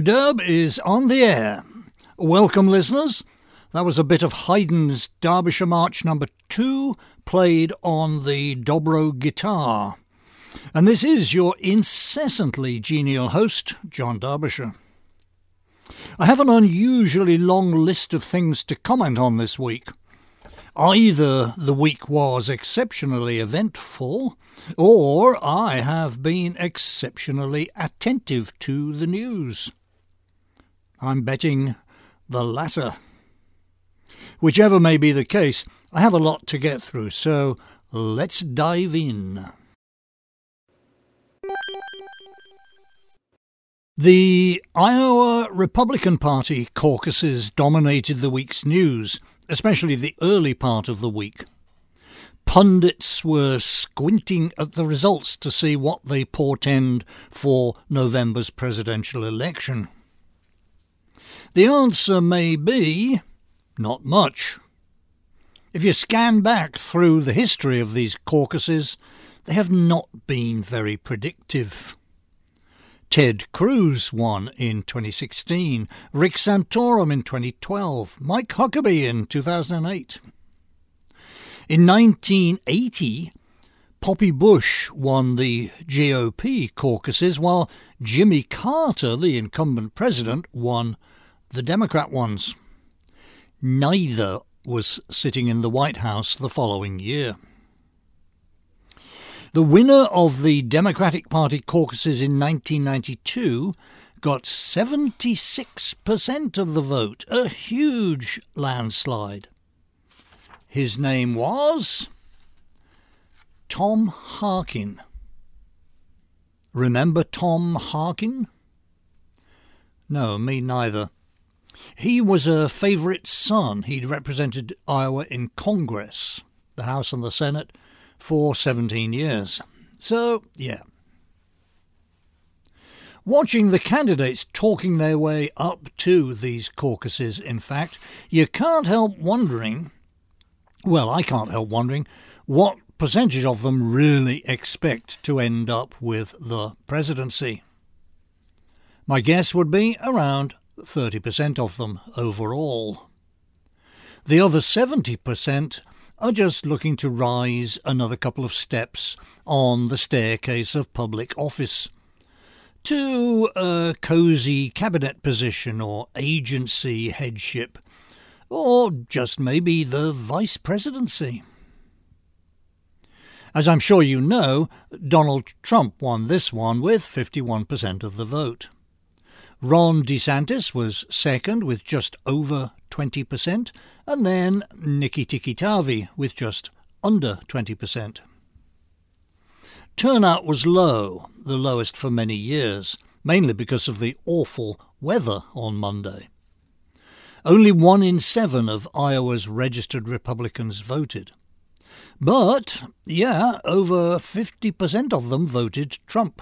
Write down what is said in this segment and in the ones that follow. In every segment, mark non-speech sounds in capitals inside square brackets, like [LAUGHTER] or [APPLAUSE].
Derb is on the air. Welcome, listeners. That was a bit of Haydn's Derbyshire March number two, played on the Dobro guitar. And this is your incessantly genial host, John Derbyshire. I have an unusually long list of things to comment on this week. Either the week was exceptionally eventful, or I have been exceptionally attentive to the news. I'm betting the latter. Whichever may be the case, I have a lot to get through, so let's dive in. The Iowa Republican Party caucuses dominated the week's news, especially the early part of the week. Pundits were squinting at the results to see what they portend for November's presidential election. The answer may be not much. If you scan back through the history of these caucuses, they have not been very predictive. Ted Cruz won in 2016, Rick Santorum in 2012, Mike Huckabee in 2008. In 1980, Poppy Bush won the GOP caucuses, while Jimmy Carter, the incumbent president, won the Democrat ones. Neither was sitting in the White House the following year. The winner of the Democratic Party caucuses in 1992 got 76% of the vote, a huge landslide. His name was Tom Harkin. Remember Tom Harkin? No, me neither. He was a favourite son. He'd represented Iowa in Congress, the House and the Senate, for 17 years. So, yeah. Watching the candidates talking their way up to these caucuses, in fact, you can't help wondering well, I can't help wondering what percentage of them really expect to end up with the presidency. My guess would be around 30% of them overall. The other 70% are just looking to rise another couple of steps on the staircase of public office to a cosy cabinet position or agency headship, or just maybe the vice presidency. As I'm sure you know, Donald Trump won this one with 51% of the vote. Ron DeSantis was second with just over 20%, and then Nikki Tikitavi with just under 20%. Turnout was low, the lowest for many years, mainly because of the awful weather on Monday. Only one in seven of Iowa's registered Republicans voted. But, yeah, over 50% of them voted Trump.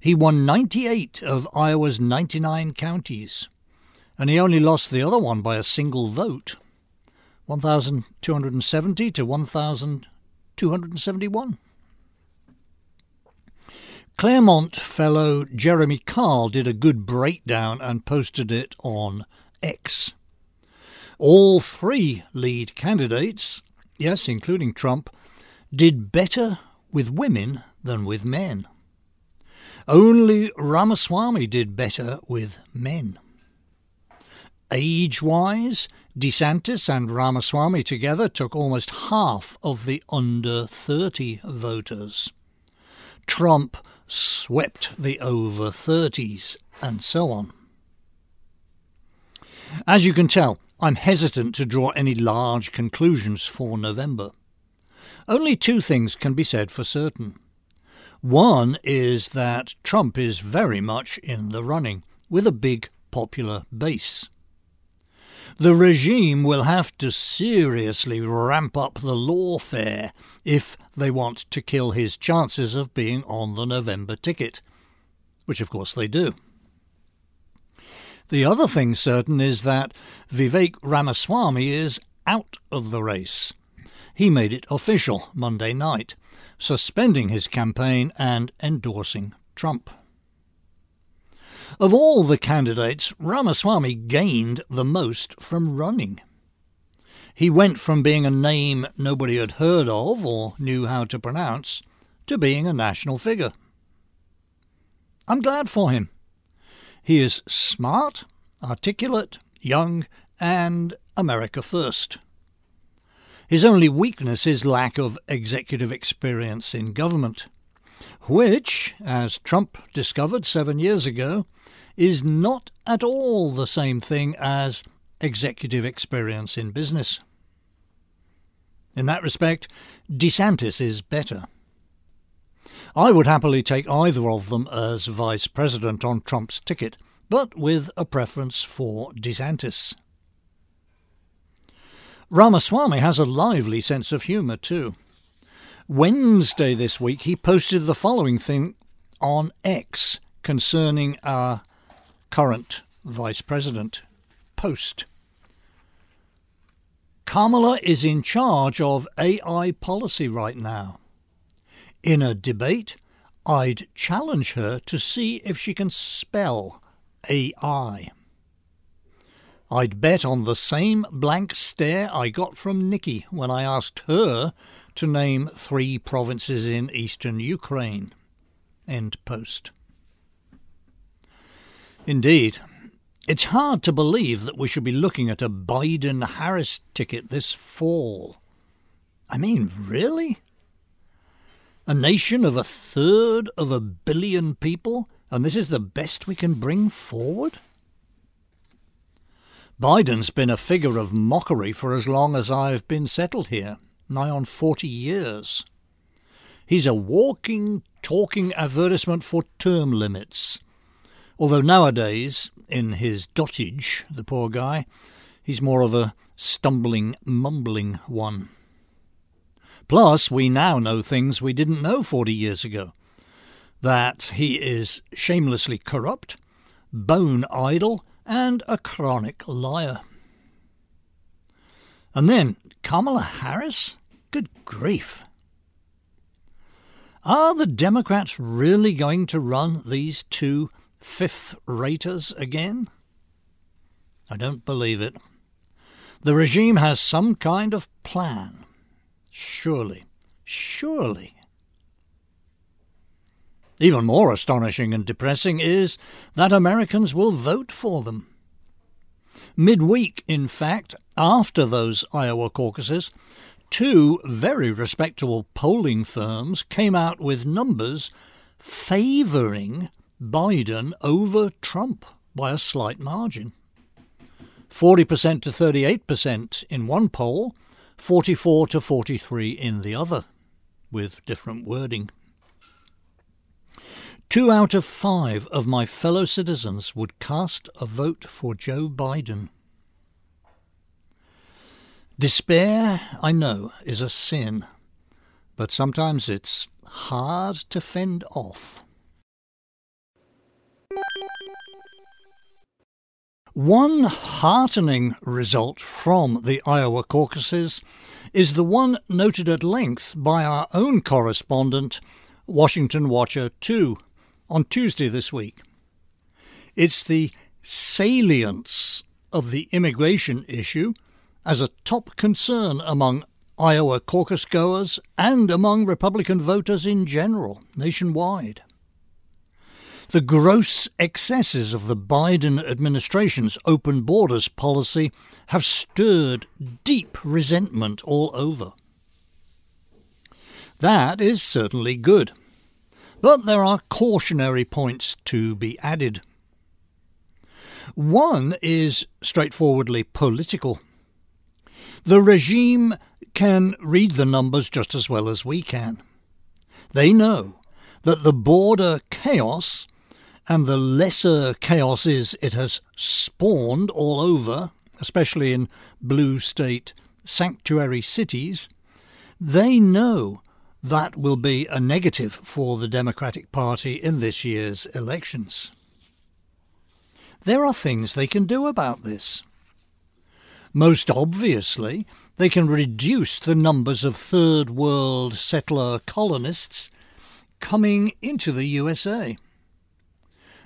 He won 98 of Iowa's 99 counties and he only lost the other one by a single vote 1,270 to 1,271. Claremont fellow Jeremy Carl did a good breakdown and posted it on X. All three lead candidates, yes, including Trump, did better with women than with men. Only Ramaswamy did better with men. Age wise, DeSantis and Ramaswamy together took almost half of the under 30 voters. Trump swept the over 30s, and so on. As you can tell, I'm hesitant to draw any large conclusions for November. Only two things can be said for certain. One is that Trump is very much in the running, with a big popular base the regime will have to seriously ramp up the lawfare if they want to kill his chances of being on the November ticket, which of course they do. The other thing certain is that Vivek Ramaswamy is out of the race. He made it official Monday night, suspending his campaign and endorsing Trump. Of all the candidates, Ramaswamy gained the most from running. He went from being a name nobody had heard of or knew how to pronounce to being a national figure. I'm glad for him. He is smart, articulate, young, and America first. His only weakness is lack of executive experience in government, which, as Trump discovered seven years ago, is not at all the same thing as executive experience in business. In that respect, DeSantis is better. I would happily take either of them as vice president on Trump's ticket, but with a preference for DeSantis. Ramaswamy has a lively sense of humour too. Wednesday this week he posted the following thing on X concerning our current vice president. Post. Kamala is in charge of AI policy right now. In a debate, I'd challenge her to see if she can spell AI. I'd bet on the same blank stare I got from Nikki when I asked her to name three provinces in eastern Ukraine. End post. Indeed, it's hard to believe that we should be looking at a Biden Harris ticket this fall. I mean, really? A nation of a third of a billion people, and this is the best we can bring forward? Biden's been a figure of mockery for as long as I've been settled here, nigh on forty years. He's a walking, talking advertisement for term limits. Although nowadays, in his dotage, the poor guy, he's more of a stumbling, mumbling one. Plus, we now know things we didn't know 40 years ago. That he is shamelessly corrupt, bone idle, and a chronic liar. And then Kamala Harris? Good grief. Are the Democrats really going to run these two fifth raters again? I don't believe it. The regime has some kind of plan. Surely, surely. Even more astonishing and depressing is that Americans will vote for them. Midweek, in fact, after those Iowa caucuses, two very respectable polling firms came out with numbers favouring Biden over Trump by a slight margin. 40% to 38% in one poll, 44 to 43 in the other, with different wording. Two out of five of my fellow citizens would cast a vote for Joe Biden. Despair, I know, is a sin, but sometimes it's hard to fend off. One heartening result from the Iowa caucuses is the one noted at length by our own correspondent, Washington Watcher 2, on Tuesday this week. It's the salience of the immigration issue as a top concern among Iowa caucus goers and among Republican voters in general, nationwide. The gross excesses of the Biden administration's open borders policy have stirred deep resentment all over. That is certainly good. But there are cautionary points to be added. One is straightforwardly political. The regime can read the numbers just as well as we can. They know that the border chaos and the lesser chaoses it has spawned all over, especially in blue state sanctuary cities, they know that will be a negative for the Democratic Party in this year's elections. There are things they can do about this. Most obviously, they can reduce the numbers of third world settler colonists coming into the USA.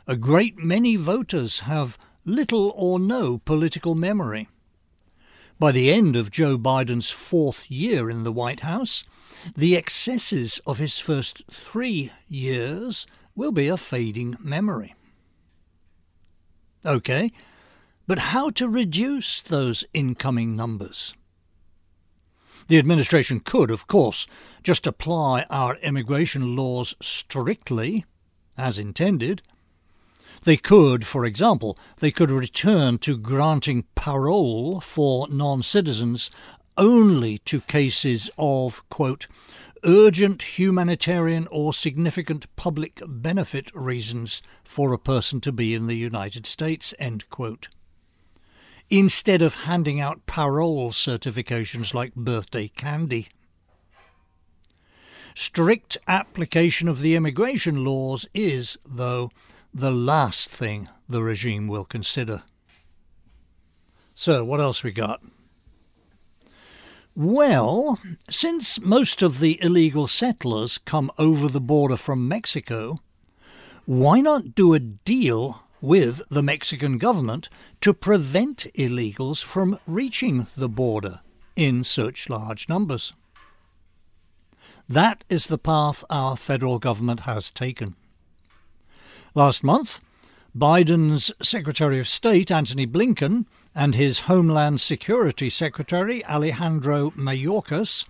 A great many voters have little or no political memory. By the end of Joe Biden's fourth year in the White House, the excesses of his first three years will be a fading memory. OK, but how to reduce those incoming numbers? The administration could, of course, just apply our immigration laws strictly, as intended. They could, for example, they could return to granting parole for non-citizens only to cases of, quote, urgent humanitarian or significant public benefit reasons for a person to be in the United States, end quote. Instead of handing out parole certifications like birthday candy. Strict application of the immigration laws is, though, the last thing the regime will consider. So, what else we got? Well, since most of the illegal settlers come over the border from Mexico, why not do a deal with the Mexican government to prevent illegals from reaching the border in such large numbers? That is the path our federal government has taken. Last month, Biden's Secretary of State, Antony Blinken, and his Homeland Security Secretary Alejandro Mayorkas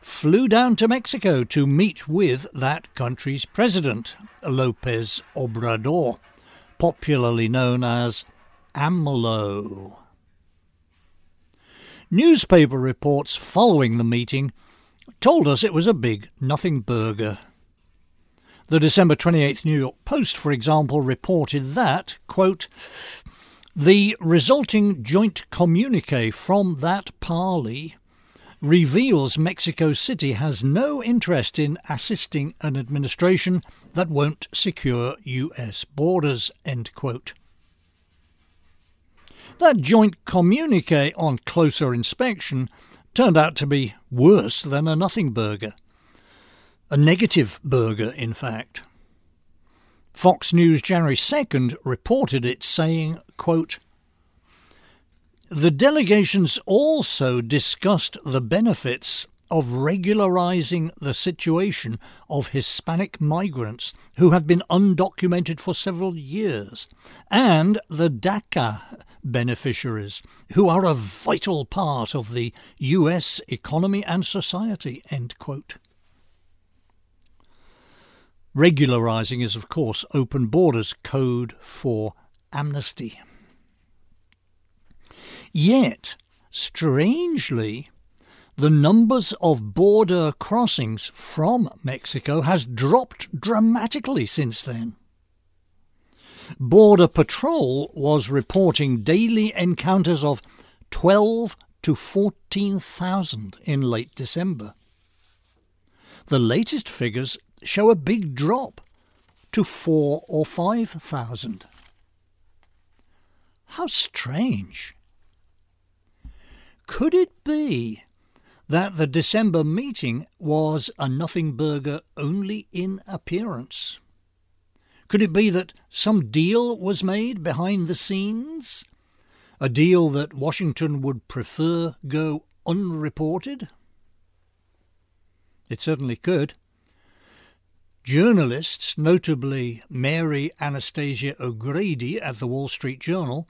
flew down to Mexico to meet with that country's president, Lopez Obrador, popularly known as AMLO. Newspaper reports following the meeting told us it was a big nothing burger. The December 28th New York Post, for example, reported that, quote, the resulting joint communique from that parley reveals Mexico City has no interest in assisting an administration that won't secure US borders. End quote. That joint communique on closer inspection turned out to be worse than a nothing burger. A negative burger, in fact. Fox News January 2nd reported it saying, quote, the delegations also discussed the benefits of regularizing the situation of Hispanic migrants who have been undocumented for several years, and the DACA beneficiaries, who are a vital part of the US economy and society. End quote. Regularising is, of course, open borders code for amnesty. Yet, strangely, the numbers of border crossings from Mexico has dropped dramatically since then. Border Patrol was reporting daily encounters of 12 to 14,000 in late December. The latest figures show a big drop to four or five thousand. How strange! Could it be that the December meeting was a nothing burger only in appearance? Could it be that some deal was made behind the scenes? A deal that Washington would prefer go unreported? It certainly could. Journalists, notably Mary Anastasia O'Grady at the Wall Street Journal,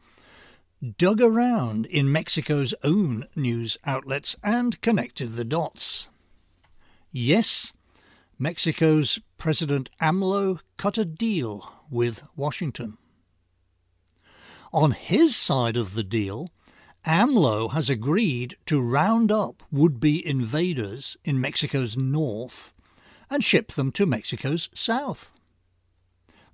dug around in Mexico's own news outlets and connected the dots. Yes, Mexico's President AMLO cut a deal with Washington. On his side of the deal, AMLO has agreed to round up would be invaders in Mexico's north and ship them to Mexico's south.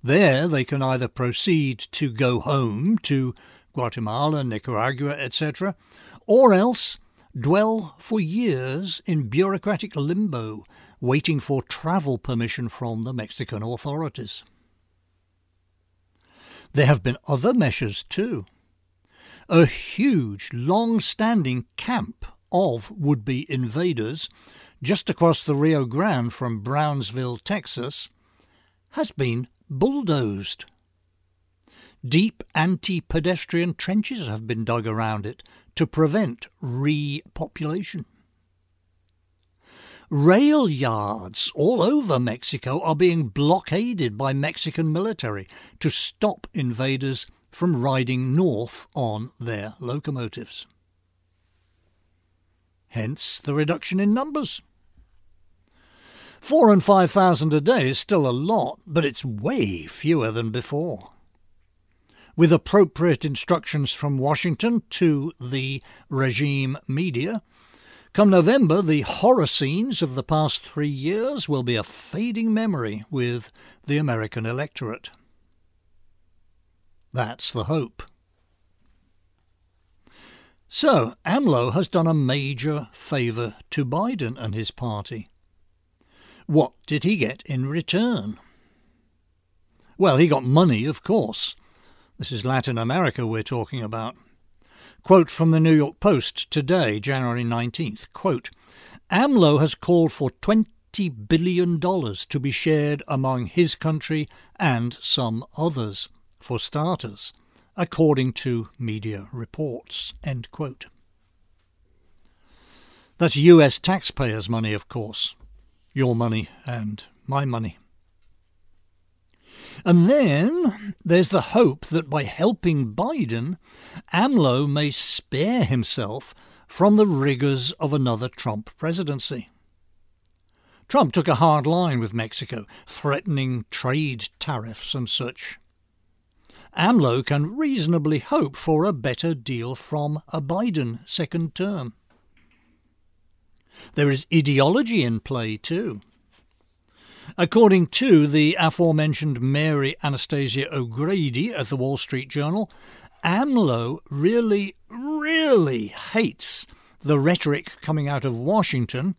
There they can either proceed to go home to Guatemala, Nicaragua, etc., or else dwell for years in bureaucratic limbo, waiting for travel permission from the Mexican authorities. There have been other measures too. A huge, long standing camp of would be invaders just across the Rio Grande from Brownsville, Texas, has been bulldozed. Deep anti pedestrian trenches have been dug around it to prevent repopulation. Rail yards all over Mexico are being blockaded by Mexican military to stop invaders from riding north on their locomotives. Hence the reduction in numbers. Four and five thousand a day is still a lot, but it's way fewer than before. With appropriate instructions from Washington to the regime media, come November the horror scenes of the past three years will be a fading memory with the American electorate. That's the hope. So, AMLO has done a major favour to Biden and his party. What did he get in return? Well, he got money, of course. This is Latin America we're talking about. Quote from the New York Post today, January 19th. Quote, AMLO has called for $20 billion to be shared among his country and some others, for starters, according to media reports. End quote. That's US taxpayers' money, of course your money and my money. And then there's the hope that by helping Biden, AMLO may spare himself from the rigours of another Trump presidency. Trump took a hard line with Mexico, threatening trade tariffs and such. AMLO can reasonably hope for a better deal from a Biden second term. There is ideology in play too. According to the aforementioned Mary Anastasia O'Grady at the Wall Street Journal, AMLO really, really hates the rhetoric coming out of Washington,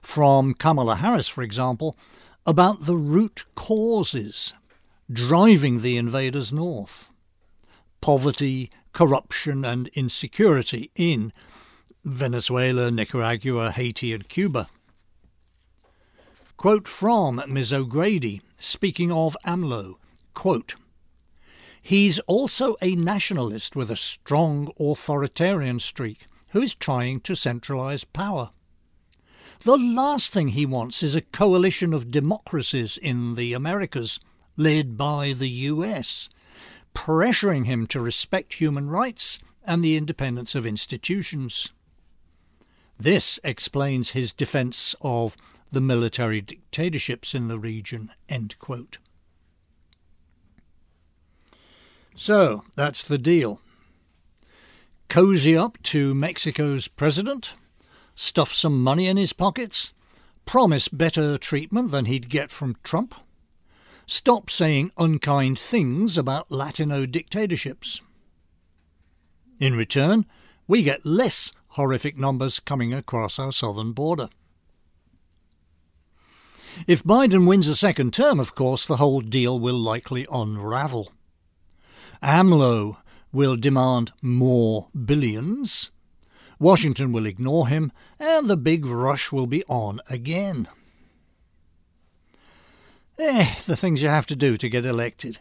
from Kamala Harris, for example, about the root causes driving the invaders north poverty, corruption, and insecurity in Venezuela, Nicaragua, Haiti, and Cuba. Quote from Ms. O'Grady, speaking of AMLO, quote, He's also a nationalist with a strong authoritarian streak who is trying to centralize power. The last thing he wants is a coalition of democracies in the Americas, led by the US, pressuring him to respect human rights and the independence of institutions. This explains his defence of the military dictatorships in the region. So that's the deal. Cozy up to Mexico's president, stuff some money in his pockets, promise better treatment than he'd get from Trump, stop saying unkind things about Latino dictatorships. In return, we get less horrific numbers coming across our southern border. If Biden wins a second term, of course, the whole deal will likely unravel. AMLO will demand more billions, Washington will ignore him, and the big rush will be on again. Eh, the things you have to do to get elected.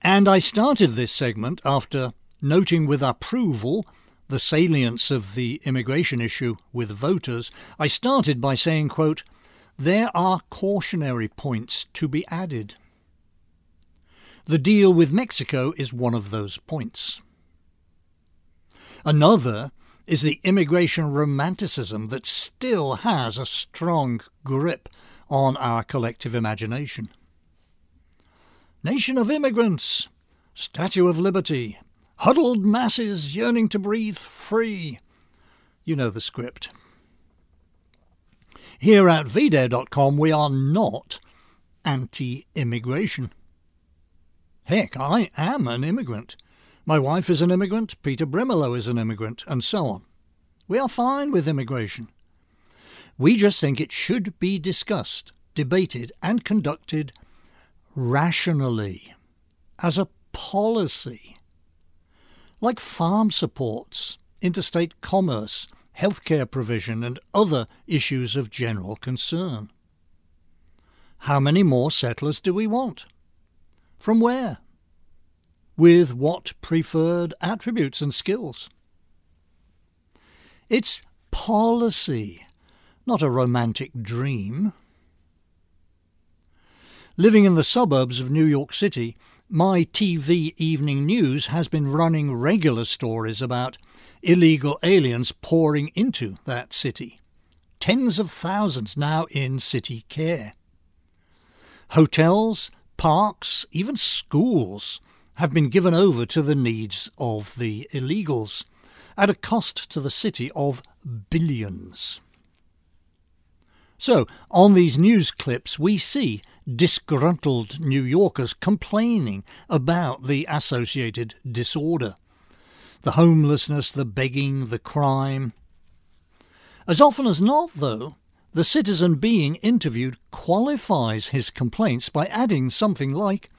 And I started this segment after noting with approval the salience of the immigration issue with voters, I started by saying, quote, there are cautionary points to be added. The deal with Mexico is one of those points. Another is the immigration romanticism that still has a strong grip on our collective imagination. Nation of immigrants, Statue of Liberty, Huddled masses yearning to breathe free. You know the script. Here at VDare.com, we are not anti immigration. Heck, I am an immigrant. My wife is an immigrant, Peter Brimelow is an immigrant, and so on. We are fine with immigration. We just think it should be discussed, debated, and conducted rationally, as a policy like farm supports, interstate commerce, healthcare provision, and other issues of general concern. How many more settlers do we want? From where? With what preferred attributes and skills? It's policy, not a romantic dream. Living in the suburbs of New York City, my TV evening news has been running regular stories about illegal aliens pouring into that city. Tens of thousands now in city care. Hotels, parks, even schools have been given over to the needs of the illegals at a cost to the city of billions. So, on these news clips, we see disgruntled New Yorkers complaining about the associated disorder the homelessness, the begging, the crime. As often as not, though, the citizen being interviewed qualifies his complaints by adding something like,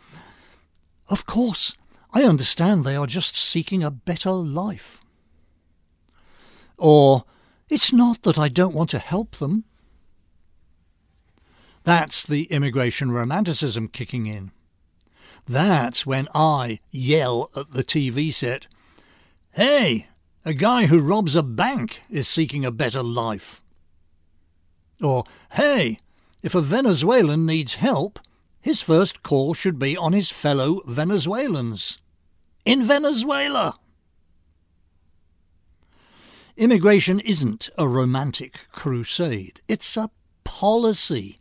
Of course, I understand they are just seeking a better life. Or, It's not that I don't want to help them. That's the immigration romanticism kicking in. That's when I yell at the TV set, Hey, a guy who robs a bank is seeking a better life. Or, hey, if a Venezuelan needs help, his first call should be on his fellow Venezuelans. In Venezuela! Immigration isn't a romantic crusade, it's a policy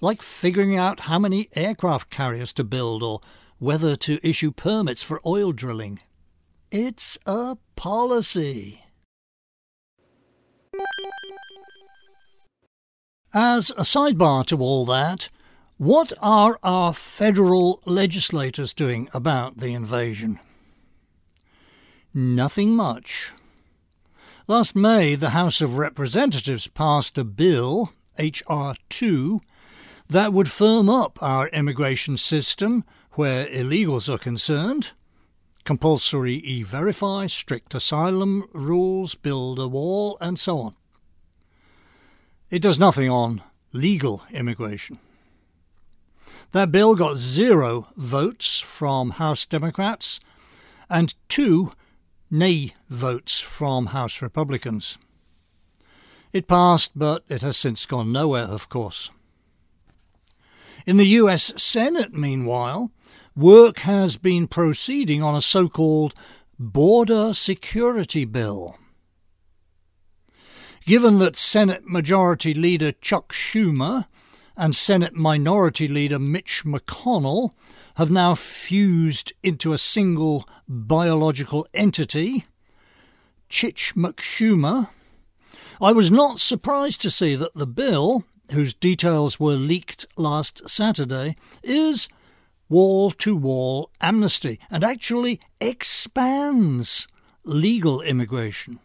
like figuring out how many aircraft carriers to build or whether to issue permits for oil drilling. It's a policy. As a sidebar to all that, what are our federal legislators doing about the invasion? Nothing much. Last May, the House of Representatives passed a bill, H.R. 2, that would firm up our immigration system where illegals are concerned. Compulsory e verify, strict asylum rules, build a wall, and so on. It does nothing on legal immigration. That bill got zero votes from House Democrats and two nay votes from House Republicans. It passed, but it has since gone nowhere, of course. In the US Senate, meanwhile, work has been proceeding on a so called Border Security Bill. Given that Senate Majority Leader Chuck Schumer and Senate Minority Leader Mitch McConnell have now fused into a single biological entity, Chich McSchumer, I was not surprised to see that the bill, whose details were leaked last Saturday, is wall to wall amnesty and actually expands legal immigration.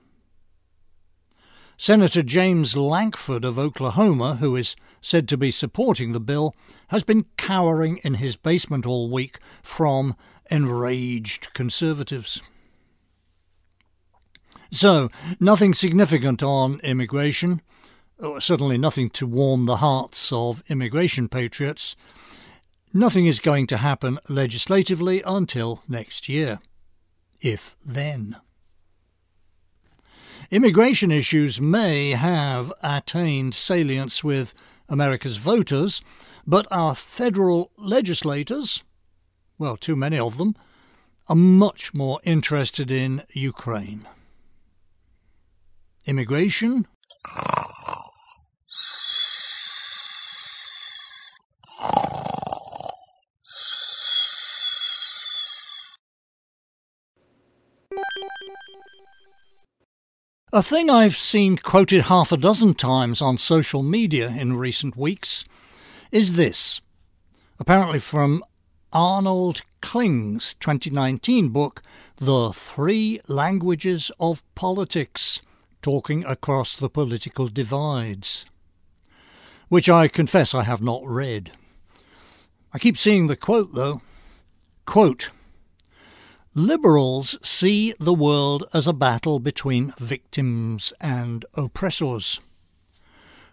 Senator James Lankford of Oklahoma, who is said to be supporting the bill, has been cowering in his basement all week from enraged conservatives. So, nothing significant on immigration, Oh, certainly nothing to warm the hearts of immigration patriots. Nothing is going to happen legislatively until next year, if then. Immigration issues may have attained salience with America's voters, but our federal legislators, well, too many of them, are much more interested in Ukraine. Immigration A thing I've seen quoted half a dozen times on social media in recent weeks is this, apparently from Arnold Kling's 2019 book, The Three Languages of Politics Talking Across the Political Divides, which I confess I have not read. I keep seeing the quote, though. Quote, Liberals see the world as a battle between victims and oppressors.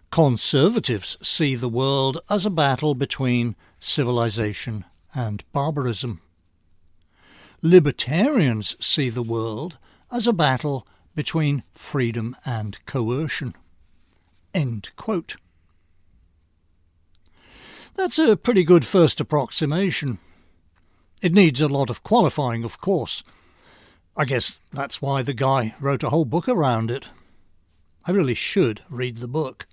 Conservatives see the world as a battle between civilization and barbarism. Libertarians see the world as a battle between freedom and coercion. End quote. That's a pretty good first approximation. It needs a lot of qualifying, of course. I guess that's why the guy wrote a whole book around it. I really should read the book.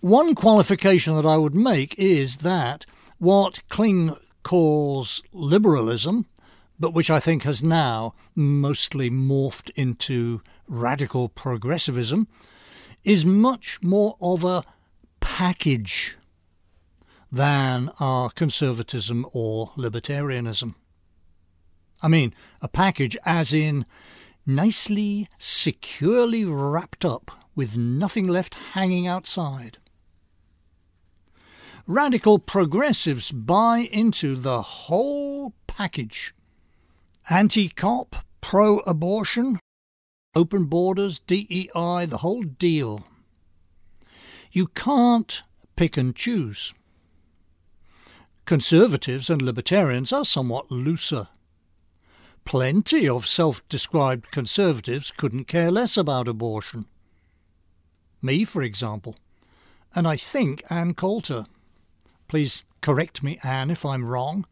One qualification that I would make is that what Kling calls liberalism, but which I think has now mostly morphed into radical progressivism, is much more of a package than our conservatism or libertarianism. I mean, a package as in nicely, securely wrapped up with nothing left hanging outside. Radical progressives buy into the whole package. Anti-cop, pro-abortion, open borders, DEI, the whole deal. You can't pick and choose. Conservatives and libertarians are somewhat looser. Plenty of self-described conservatives couldn't care less about abortion. Me, for example. And I think Ann Coulter. Please correct me, Anne, if I'm wrong.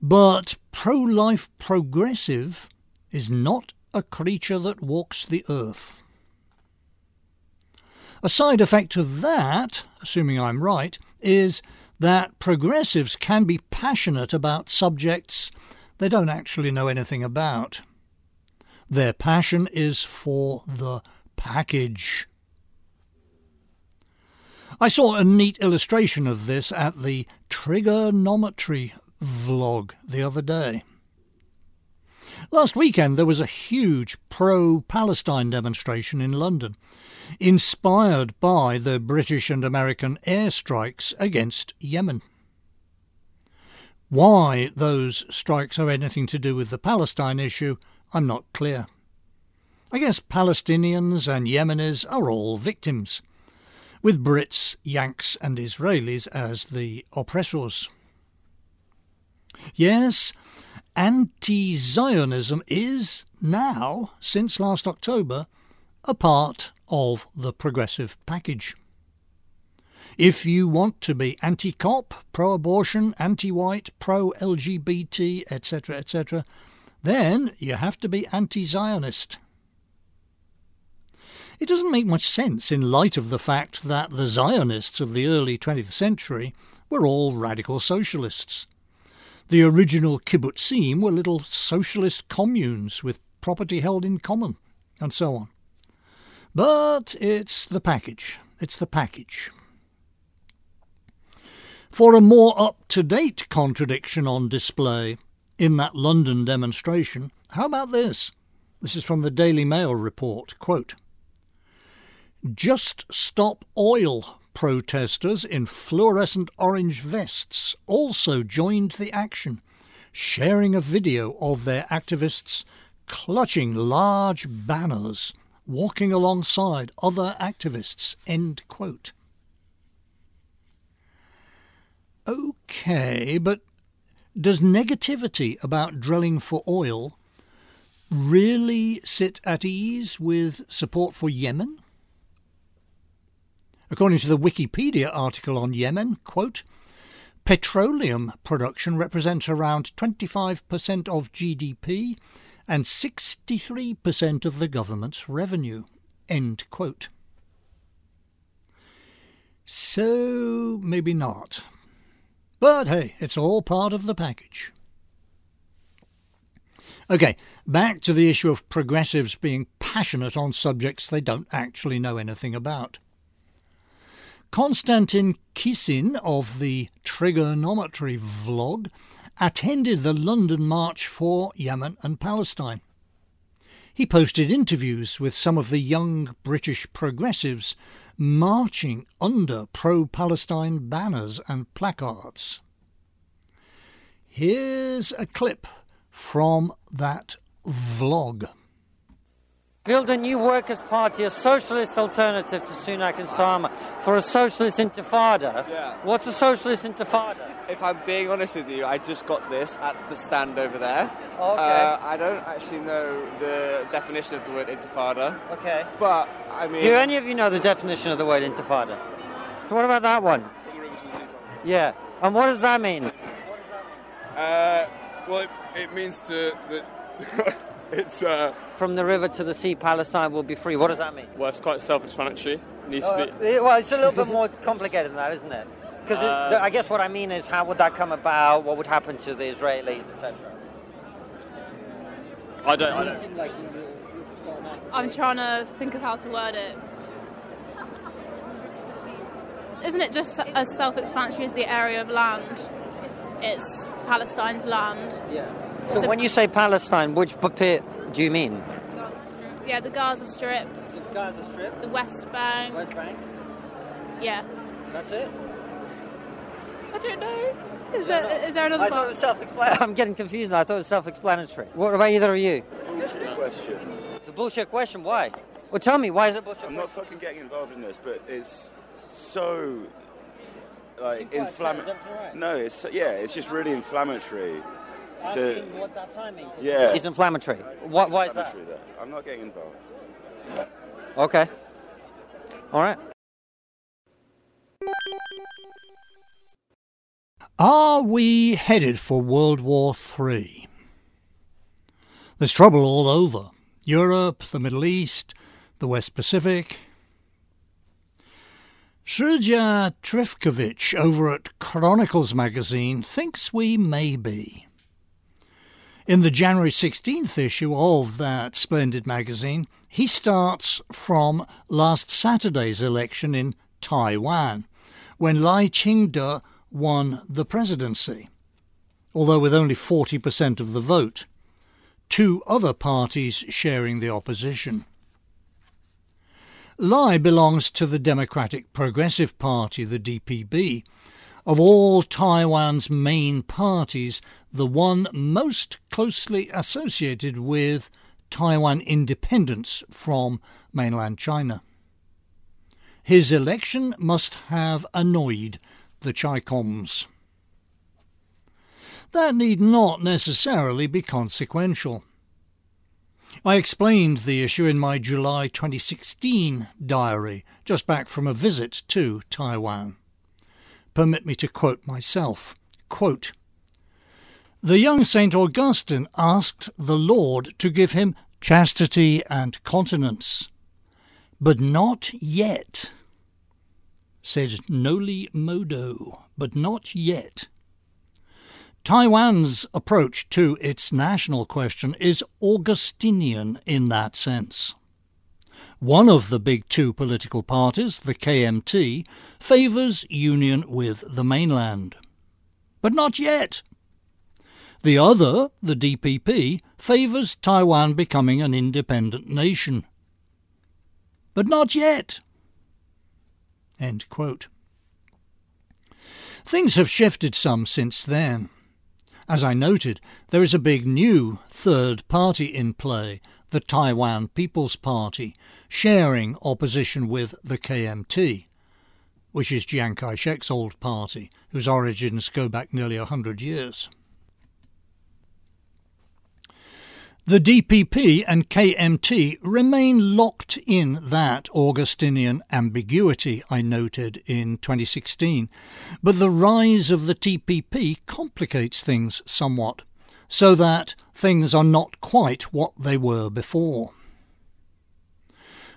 But pro-life progressive is not a creature that walks the earth. A side effect of that, assuming I'm right, is that progressives can be passionate about subjects they don't actually know anything about. Their passion is for the package. I saw a neat illustration of this at the trigonometry vlog the other day. Last weekend there was a huge pro-Palestine demonstration in London, inspired by the British and American airstrikes against Yemen. Why those strikes have anything to do with the Palestine issue, I'm not clear. I guess Palestinians and Yemenis are all victims, with Brits, Yanks, and Israelis as the oppressors. Yes, anti Zionism is now, since last October, a part of the progressive package. If you want to be anti cop, pro abortion, anti white, pro LGBT, etc., etc., then you have to be anti Zionist. It doesn't make much sense in light of the fact that the Zionists of the early 20th century were all radical socialists. The original kibbutzim were little socialist communes with property held in common, and so on. But it's the package. It's the package. For a more up-to-date contradiction on display in that London demonstration, how about this? This is from the Daily Mail report. Quote, Just Stop Oil protesters in fluorescent orange vests also joined the action, sharing a video of their activists clutching large banners, walking alongside other activists. End quote. Okay, but does negativity about drilling for oil really sit at ease with support for Yemen? According to the Wikipedia article on Yemen, quote, petroleum production represents around 25% of GDP and 63% of the government's revenue. End quote. So maybe not. But hey, it's all part of the package. Okay, back to the issue of progressives being passionate on subjects they don't actually know anything about. Konstantin Kisin of the Trigonometry vlog attended the London March for Yemen and Palestine. He posted interviews with some of the young British progressives marching under pro Palestine banners and placards. Here's a clip from that vlog. Build a new workers' party, a socialist alternative to Sunak and Starmer for a socialist intifada. Yeah. What's a socialist intifada? If I'm being honest with you, I just got this at the stand over there. Oh, okay. Uh, I don't actually know the definition of the word intifada, Okay. but I mean. Do any of you know the definition of the word intifada? What about that one? From the river to the sea. Yeah. And what does that mean? Uh, well, it, it means to that [LAUGHS] it's uh, From the river to the sea, Palestine will be free. What does that mean? well, it's quite self-explanatory. It needs to be. Uh, well, it's a little bit more [LAUGHS] complicated than that, isn't it? Because Uh, I guess what I mean is, how would that come about? What would happen to the Israelis, etc.? I don't. I don't. seem like you, you've got an answer. I'm trying to think of how to word it. Isn't it just as self-explanatory as the area of land? It's Palestine's land. Yeah. So, So- when you say Palestine, which bit do you mean? Yeah, the Gaza Strip, Gaza Strip, the West Bank. West Bank. Yeah. That's it. I don't know. Is there is there another I thought it was self-explanatory. [LAUGHS] I'm getting confused. now. I thought it was self-explanatory. What about either of you? bullshit question. It's a bullshit question. Why? Well, tell me why is it bullshit? I'm not fucking getting involved in this, but it's so like Seem quite upset, is inflammatory. right? No, it's yeah, it's just really inflammatory. To- what that sign means. Yeah. It's inflammatory. Why, why is that? there. I'm not getting involved. Okay. All right. Are we headed for World War III? There's trouble all over Europe, the Middle East, the West Pacific. Srdja Trifkovic over at Chronicles magazine thinks we may be. In the January 16th issue of that splendid magazine, he starts from last Saturday's election in Taiwan, when Lai Ching-te won the presidency, although with only 40% of the vote, two other parties sharing the opposition. Lai belongs to the Democratic Progressive Party, the DPP, of all Taiwan's main parties, the one most closely associated with Taiwan independence from mainland China. His election must have annoyed the Chicoms. That need not necessarily be consequential. I explained the issue in my July 2016 diary, just back from a visit to Taiwan. Permit me to quote myself. Quote, the young St. Augustine asked the Lord to give him chastity and continence, but not yet. Sed Noli Modo, but not yet. Taiwan's approach to its national question is Augustinian in that sense. One of the big two political parties, the KMT, favours union with the mainland. But not yet. The other, the DPP, favours Taiwan becoming an independent nation. But not yet. Things have shifted some since then. As I noted, there is a big new third party in play, the Taiwan People's Party, sharing opposition with the KMT, which is Chiang Kai shek's old party, whose origins go back nearly a hundred years. The DPP and KMT remain locked in that Augustinian ambiguity I noted in 2016, but the rise of the TPP complicates things somewhat, so that things are not quite what they were before.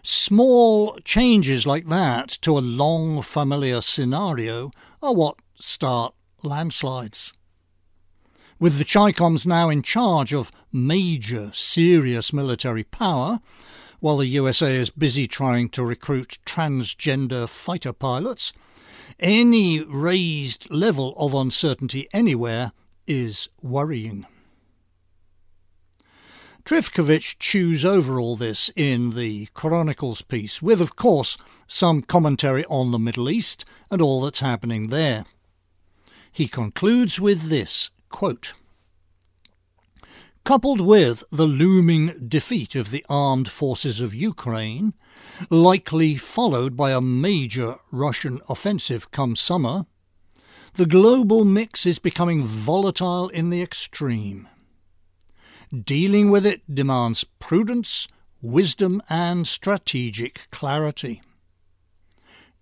Small changes like that to a long familiar scenario are what start landslides. With the Chicoms now in charge of major, serious military power, while the USA is busy trying to recruit transgender fighter pilots, any raised level of uncertainty anywhere is worrying. Trifkovic chews over all this in the Chronicles piece, with, of course, some commentary on the Middle East and all that's happening there. He concludes with this quote, coupled with the looming defeat of the armed forces of Ukraine, likely followed by a major Russian offensive come summer, the global mix is becoming volatile in the extreme. Dealing with it demands prudence, wisdom, and strategic clarity.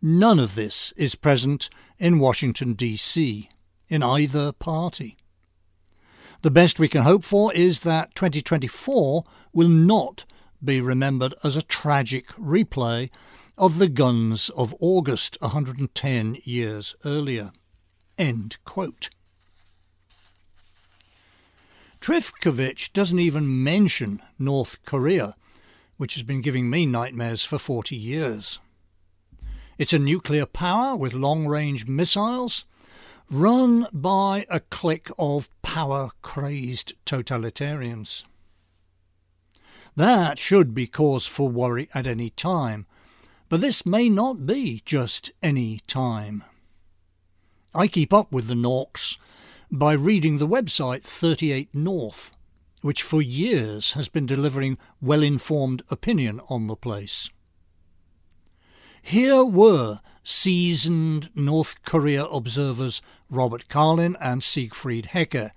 None of this is present in Washington, D.C., in either party. The best we can hope for is that 2024 will not be remembered as a tragic replay of the guns of August 110 years earlier. End quote. Trifkovic doesn't even mention North Korea, which has been giving me nightmares for 40 years. It's a nuclear power with long range missiles run by a clique of power crazed totalitarians. That should be cause for worry at any time, but this may not be just any time. I keep up with the Norks by reading the website 38 North, which for years has been delivering well informed opinion on the place. Here were seasoned North Korea observers Robert Carlin and Siegfried Hecker,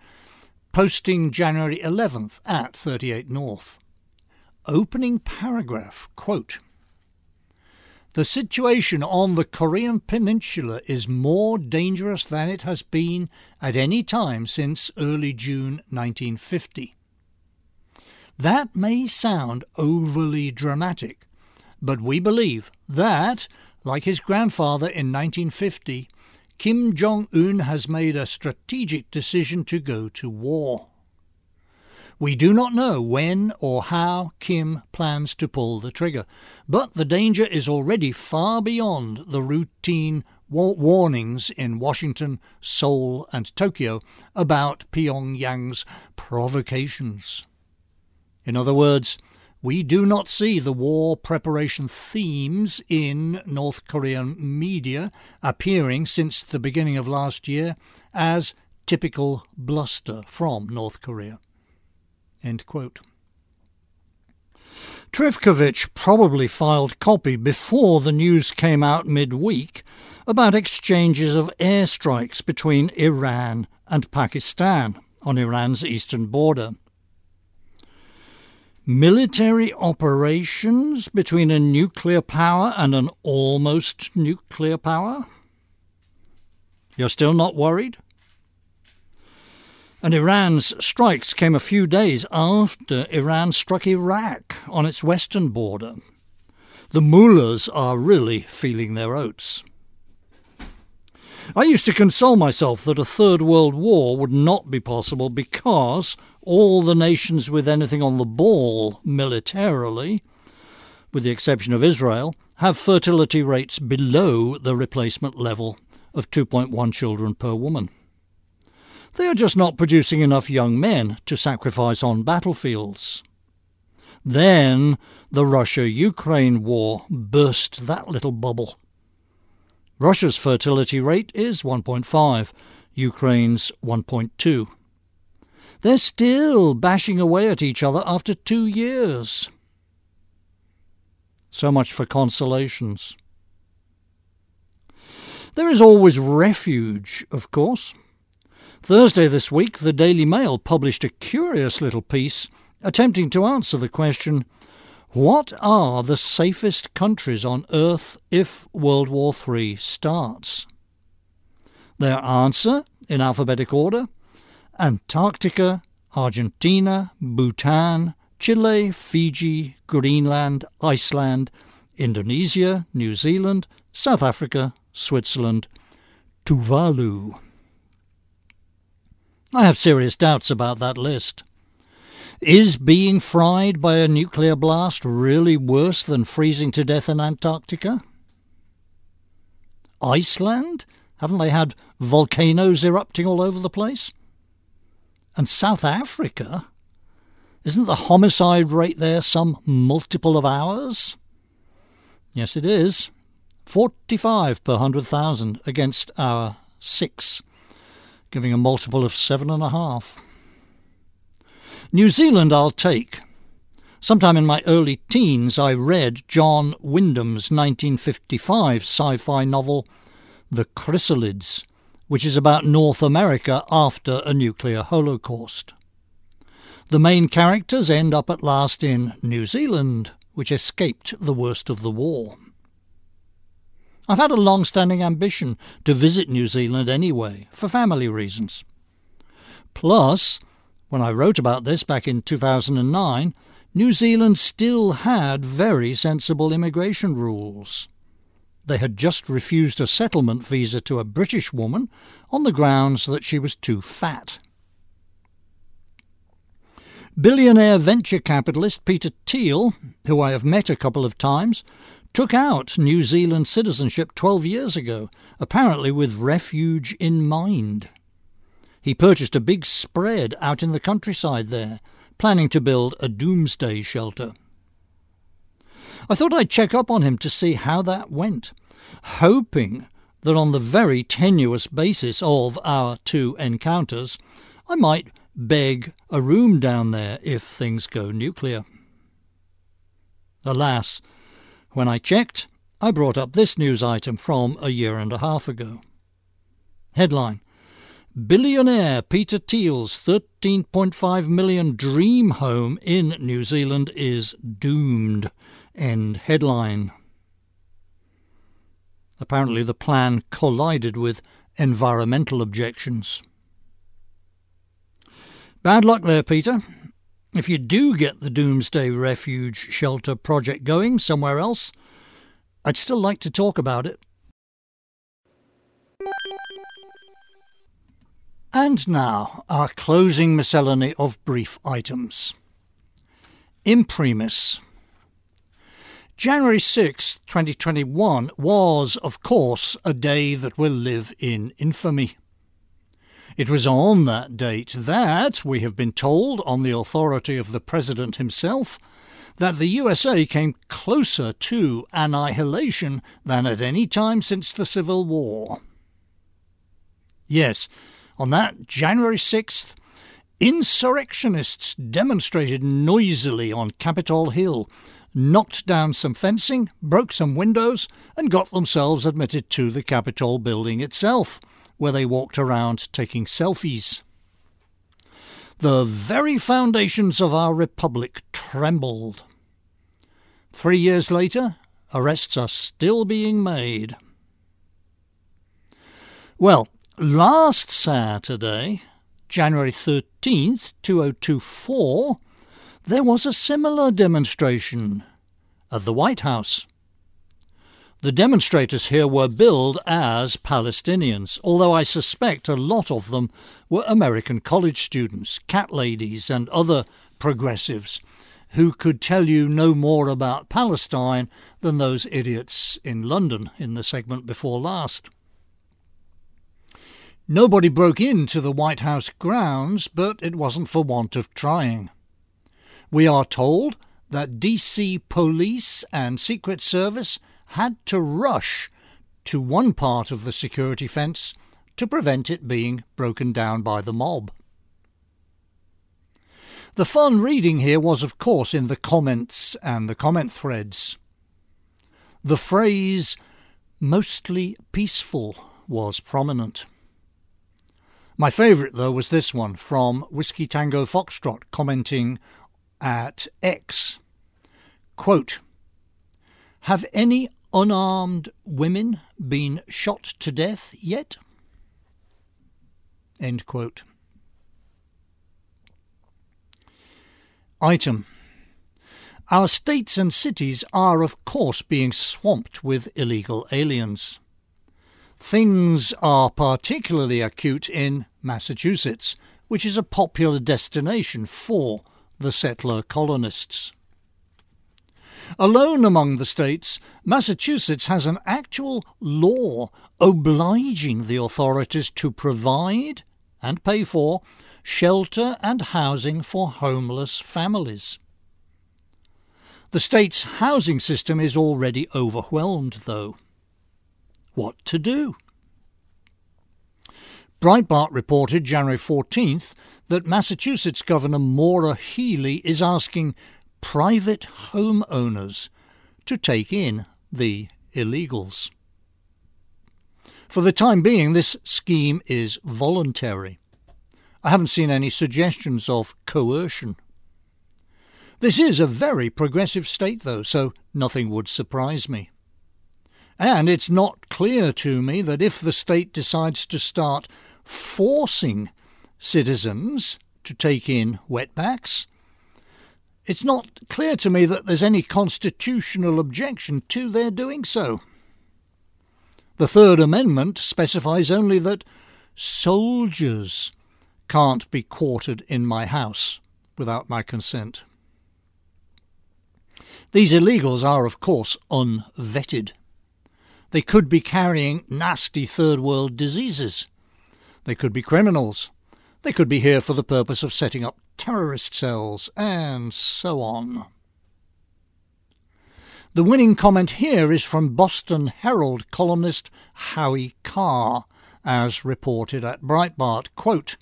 posting January 11th at 38 North. Opening paragraph, quote, the situation on the Korean peninsula is more dangerous than it has been at any time since early June 1950. That may sound overly dramatic, but we believe that, like his grandfather in 1950, Kim Jong un has made a strategic decision to go to war. We do not know when or how Kim plans to pull the trigger, but the danger is already far beyond the routine warnings in Washington, Seoul, and Tokyo about Pyongyang's provocations. In other words, we do not see the war preparation themes in North Korean media appearing since the beginning of last year as typical bluster from North Korea. Trifkovic probably filed copy before the news came out midweek about exchanges of airstrikes between Iran and Pakistan on Iran's eastern border. Military operations between a nuclear power and an almost nuclear power? You're still not worried? And Iran's strikes came a few days after Iran struck Iraq on its western border. The mullahs are really feeling their oats. I used to console myself that a third world war would not be possible because all the nations with anything on the ball militarily, with the exception of Israel, have fertility rates below the replacement level of 2.1 children per woman. They are just not producing enough young men to sacrifice on battlefields. Then the Russia Ukraine war burst that little bubble. Russia's fertility rate is 1.5, Ukraine's 1.2. They're still bashing away at each other after two years. So much for consolations. There is always refuge, of course. Thursday this week, the Daily Mail published a curious little piece attempting to answer the question what are the safest countries on earth if World War III starts? Their answer, in alphabetic order Antarctica, Argentina, Bhutan, Chile, Fiji, Greenland, Iceland, Indonesia, New Zealand, South Africa, Switzerland, Tuvalu. I have serious doubts about that list. Is being fried by a nuclear blast really worse than freezing to death in Antarctica? Iceland? Haven't they had volcanoes erupting all over the place? And South Africa? Isn't the homicide rate there some multiple of ours? Yes, it is. 45 per 100,000 against our 6 giving a multiple of seven and a half. New Zealand I'll take. Sometime in my early teens, I read John Wyndham's 1955 sci fi novel, The Chrysalids, which is about North America after a nuclear holocaust. The main characters end up at last in New Zealand, which escaped the worst of the war. I've had a long standing ambition to visit New Zealand anyway, for family reasons. Plus, when I wrote about this back in 2009, New Zealand still had very sensible immigration rules. They had just refused a settlement visa to a British woman on the grounds that she was too fat. Billionaire venture capitalist Peter Thiel, who I have met a couple of times, took out New Zealand citizenship 12 years ago, apparently with refuge in mind. He purchased a big spread out in the countryside there, planning to build a doomsday shelter. I thought I'd check up on him to see how that went, hoping that on the very tenuous basis of our two encounters, I might beg a room down there if things go nuclear. Alas, when I checked, I brought up this news item from a year and a half ago. Headline Billionaire Peter Thiel's 13.5 million dream home in New Zealand is doomed. End headline. Apparently, the plan collided with environmental objections. Bad luck there, Peter. If you do get the Doomsday Refuge Shelter project going somewhere else, I'd still like to talk about it. And now, our closing miscellany of brief items. Imprimis. January 6, 2021 was, of course, a day that will live in infamy. It was on that date that, we have been told on the authority of the President himself, that the USA came closer to annihilation than at any time since the Civil War. Yes, on that January 6th, insurrectionists demonstrated noisily on Capitol Hill, knocked down some fencing, broke some windows, and got themselves admitted to the Capitol building itself where they walked around taking selfies. The very foundations of our republic trembled. Three years later, arrests are still being made. Well, last Saturday, January 13th, 2024, there was a similar demonstration at the White House. The demonstrators here were billed as Palestinians, although I suspect a lot of them were American college students, cat ladies, and other progressives who could tell you no more about Palestine than those idiots in London in the segment before last. Nobody broke into the White House grounds, but it wasn't for want of trying. We are told that DC police and Secret Service had to rush to one part of the security fence to prevent it being broken down by the mob. The fun reading here was, of course, in the comments and the comment threads. The phrase mostly peaceful was prominent. My favourite, though, was this one from Whiskey Tango Foxtrot commenting at X. Quote, Have any unarmed women been shot to death yet? End quote. Item. Our states and cities are, of course, being swamped with illegal aliens. Things are particularly acute in Massachusetts, which is a popular destination for the settler colonists. Alone among the states, Massachusetts has an actual law obliging the authorities to provide and pay for shelter and housing for homeless families. The state's housing system is already overwhelmed, though. What to do? Breitbart reported January 14th that Massachusetts Governor Maura Healey is asking private homeowners to take in the illegals. For the time being, this scheme is voluntary. I haven't seen any suggestions of coercion. This is a very progressive state, though, so nothing would surprise me. And it's not clear to me that if the state decides to start forcing citizens to take in wetbacks, it's not clear to me that there's any constitutional objection to their doing so. The Third Amendment specifies only that soldiers can't be quartered in my house without my consent. These illegals are, of course, unvetted. They could be carrying nasty third world diseases. They could be criminals. They could be here for the purpose of setting up terrorist cells, and so on. The winning comment here is from Boston Herald columnist Howie Carr, as reported at Breitbart. Quote,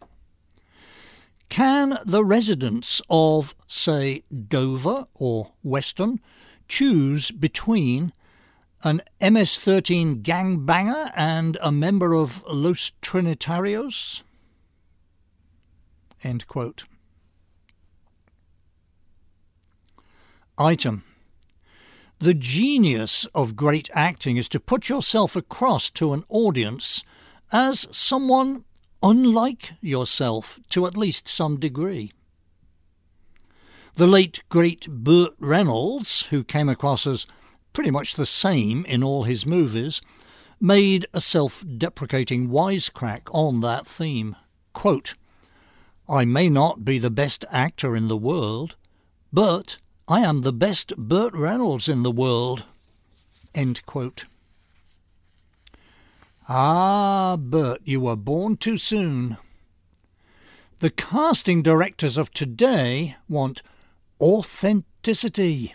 Can the residents of, say, Dover or Weston choose between an MS-13 gangbanger and a member of Los Trinitarios? End quote. Item. The genius of great acting is to put yourself across to an audience as someone unlike yourself to at least some degree. The late great Burt Reynolds, who came across as pretty much the same in all his movies, made a self deprecating wisecrack on that theme. Quote, I may not be the best actor in the world, but I am the best Burt Reynolds in the world. Ah, Burt, you were born too soon. The casting directors of today want authenticity.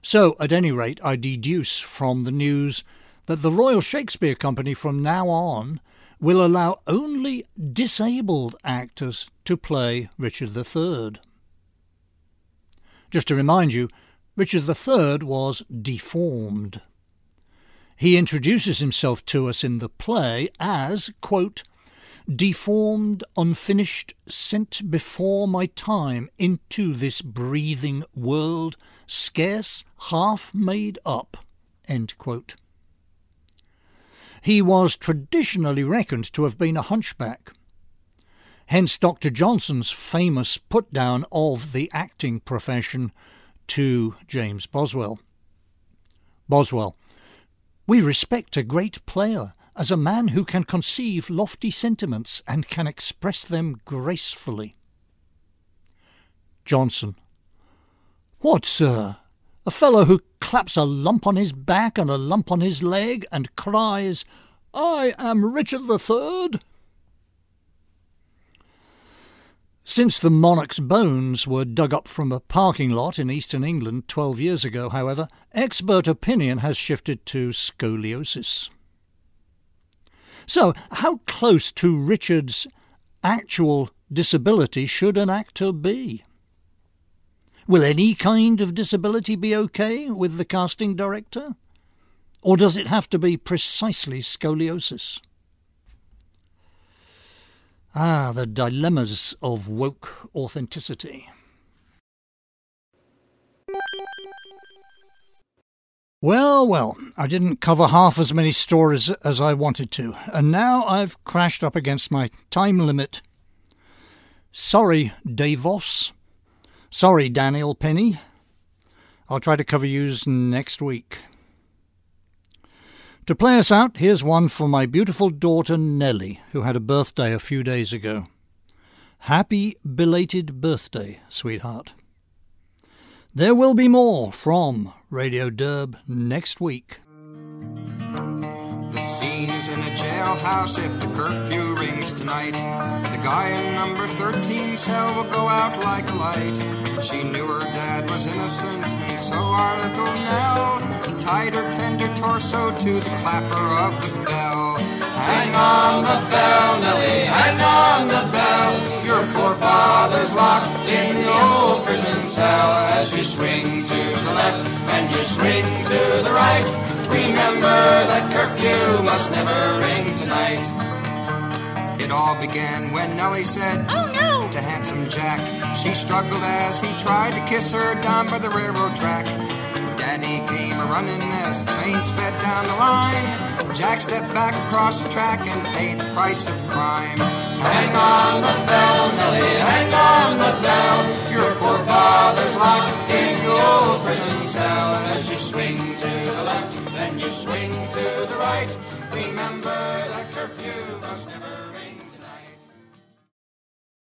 So, at any rate, I deduce from the news that the Royal Shakespeare Company from now on will allow only disabled actors to play Richard III. Just to remind you, Richard III was deformed. He introduces himself to us in the play as, quote, deformed, unfinished, sent before my time into this breathing world, scarce half made up. He was traditionally reckoned to have been a hunchback. Hence Dr. Johnson's famous put down of the acting profession to James Boswell. Boswell, we respect a great player as a man who can conceive lofty sentiments and can express them gracefully. Johnson. What, sir? A fellow who claps a lump on his back and a lump on his leg and cries, I am Richard the Third? Since the monarch's bones were dug up from a parking lot in eastern England 12 years ago, however, expert opinion has shifted to scoliosis. So, how close to Richard's actual disability should an actor be? Will any kind of disability be okay with the casting director? Or does it have to be precisely scoliosis? Ah, the dilemmas of woke authenticity. Well, well, I didn't cover half as many stories as I wanted to, and now I've crashed up against my time limit. Sorry, Davos. Sorry, Daniel Penny. I'll try to cover yous next week. To play us out, here's one for my beautiful daughter Nellie, who had a birthday a few days ago. Happy belated birthday, sweetheart. There will be more from Radio Derb next week. In a jailhouse if the curfew rings tonight. The guy in number 13 cell will go out like a light. She knew her dad was innocent, and so our little Nell tied her tender torso to the clapper of the bell Hang on the bell, Nellie, hang on the bell. Your poor father's locked in the old prison cell. As you swing to the left and you swing to the right, Remember that curfew must never ring tonight. It all began when Nellie said, Oh no! to handsome Jack. She struggled as he tried to kiss her down by the railroad track. Daddy came a running as the train sped down the line. Jack stepped back across the track and paid the price of crime. Hang on the bell, Nellie, hang on the bell. Your poor father's locked in the old prison cell you swing to the right, remember that curfew must never.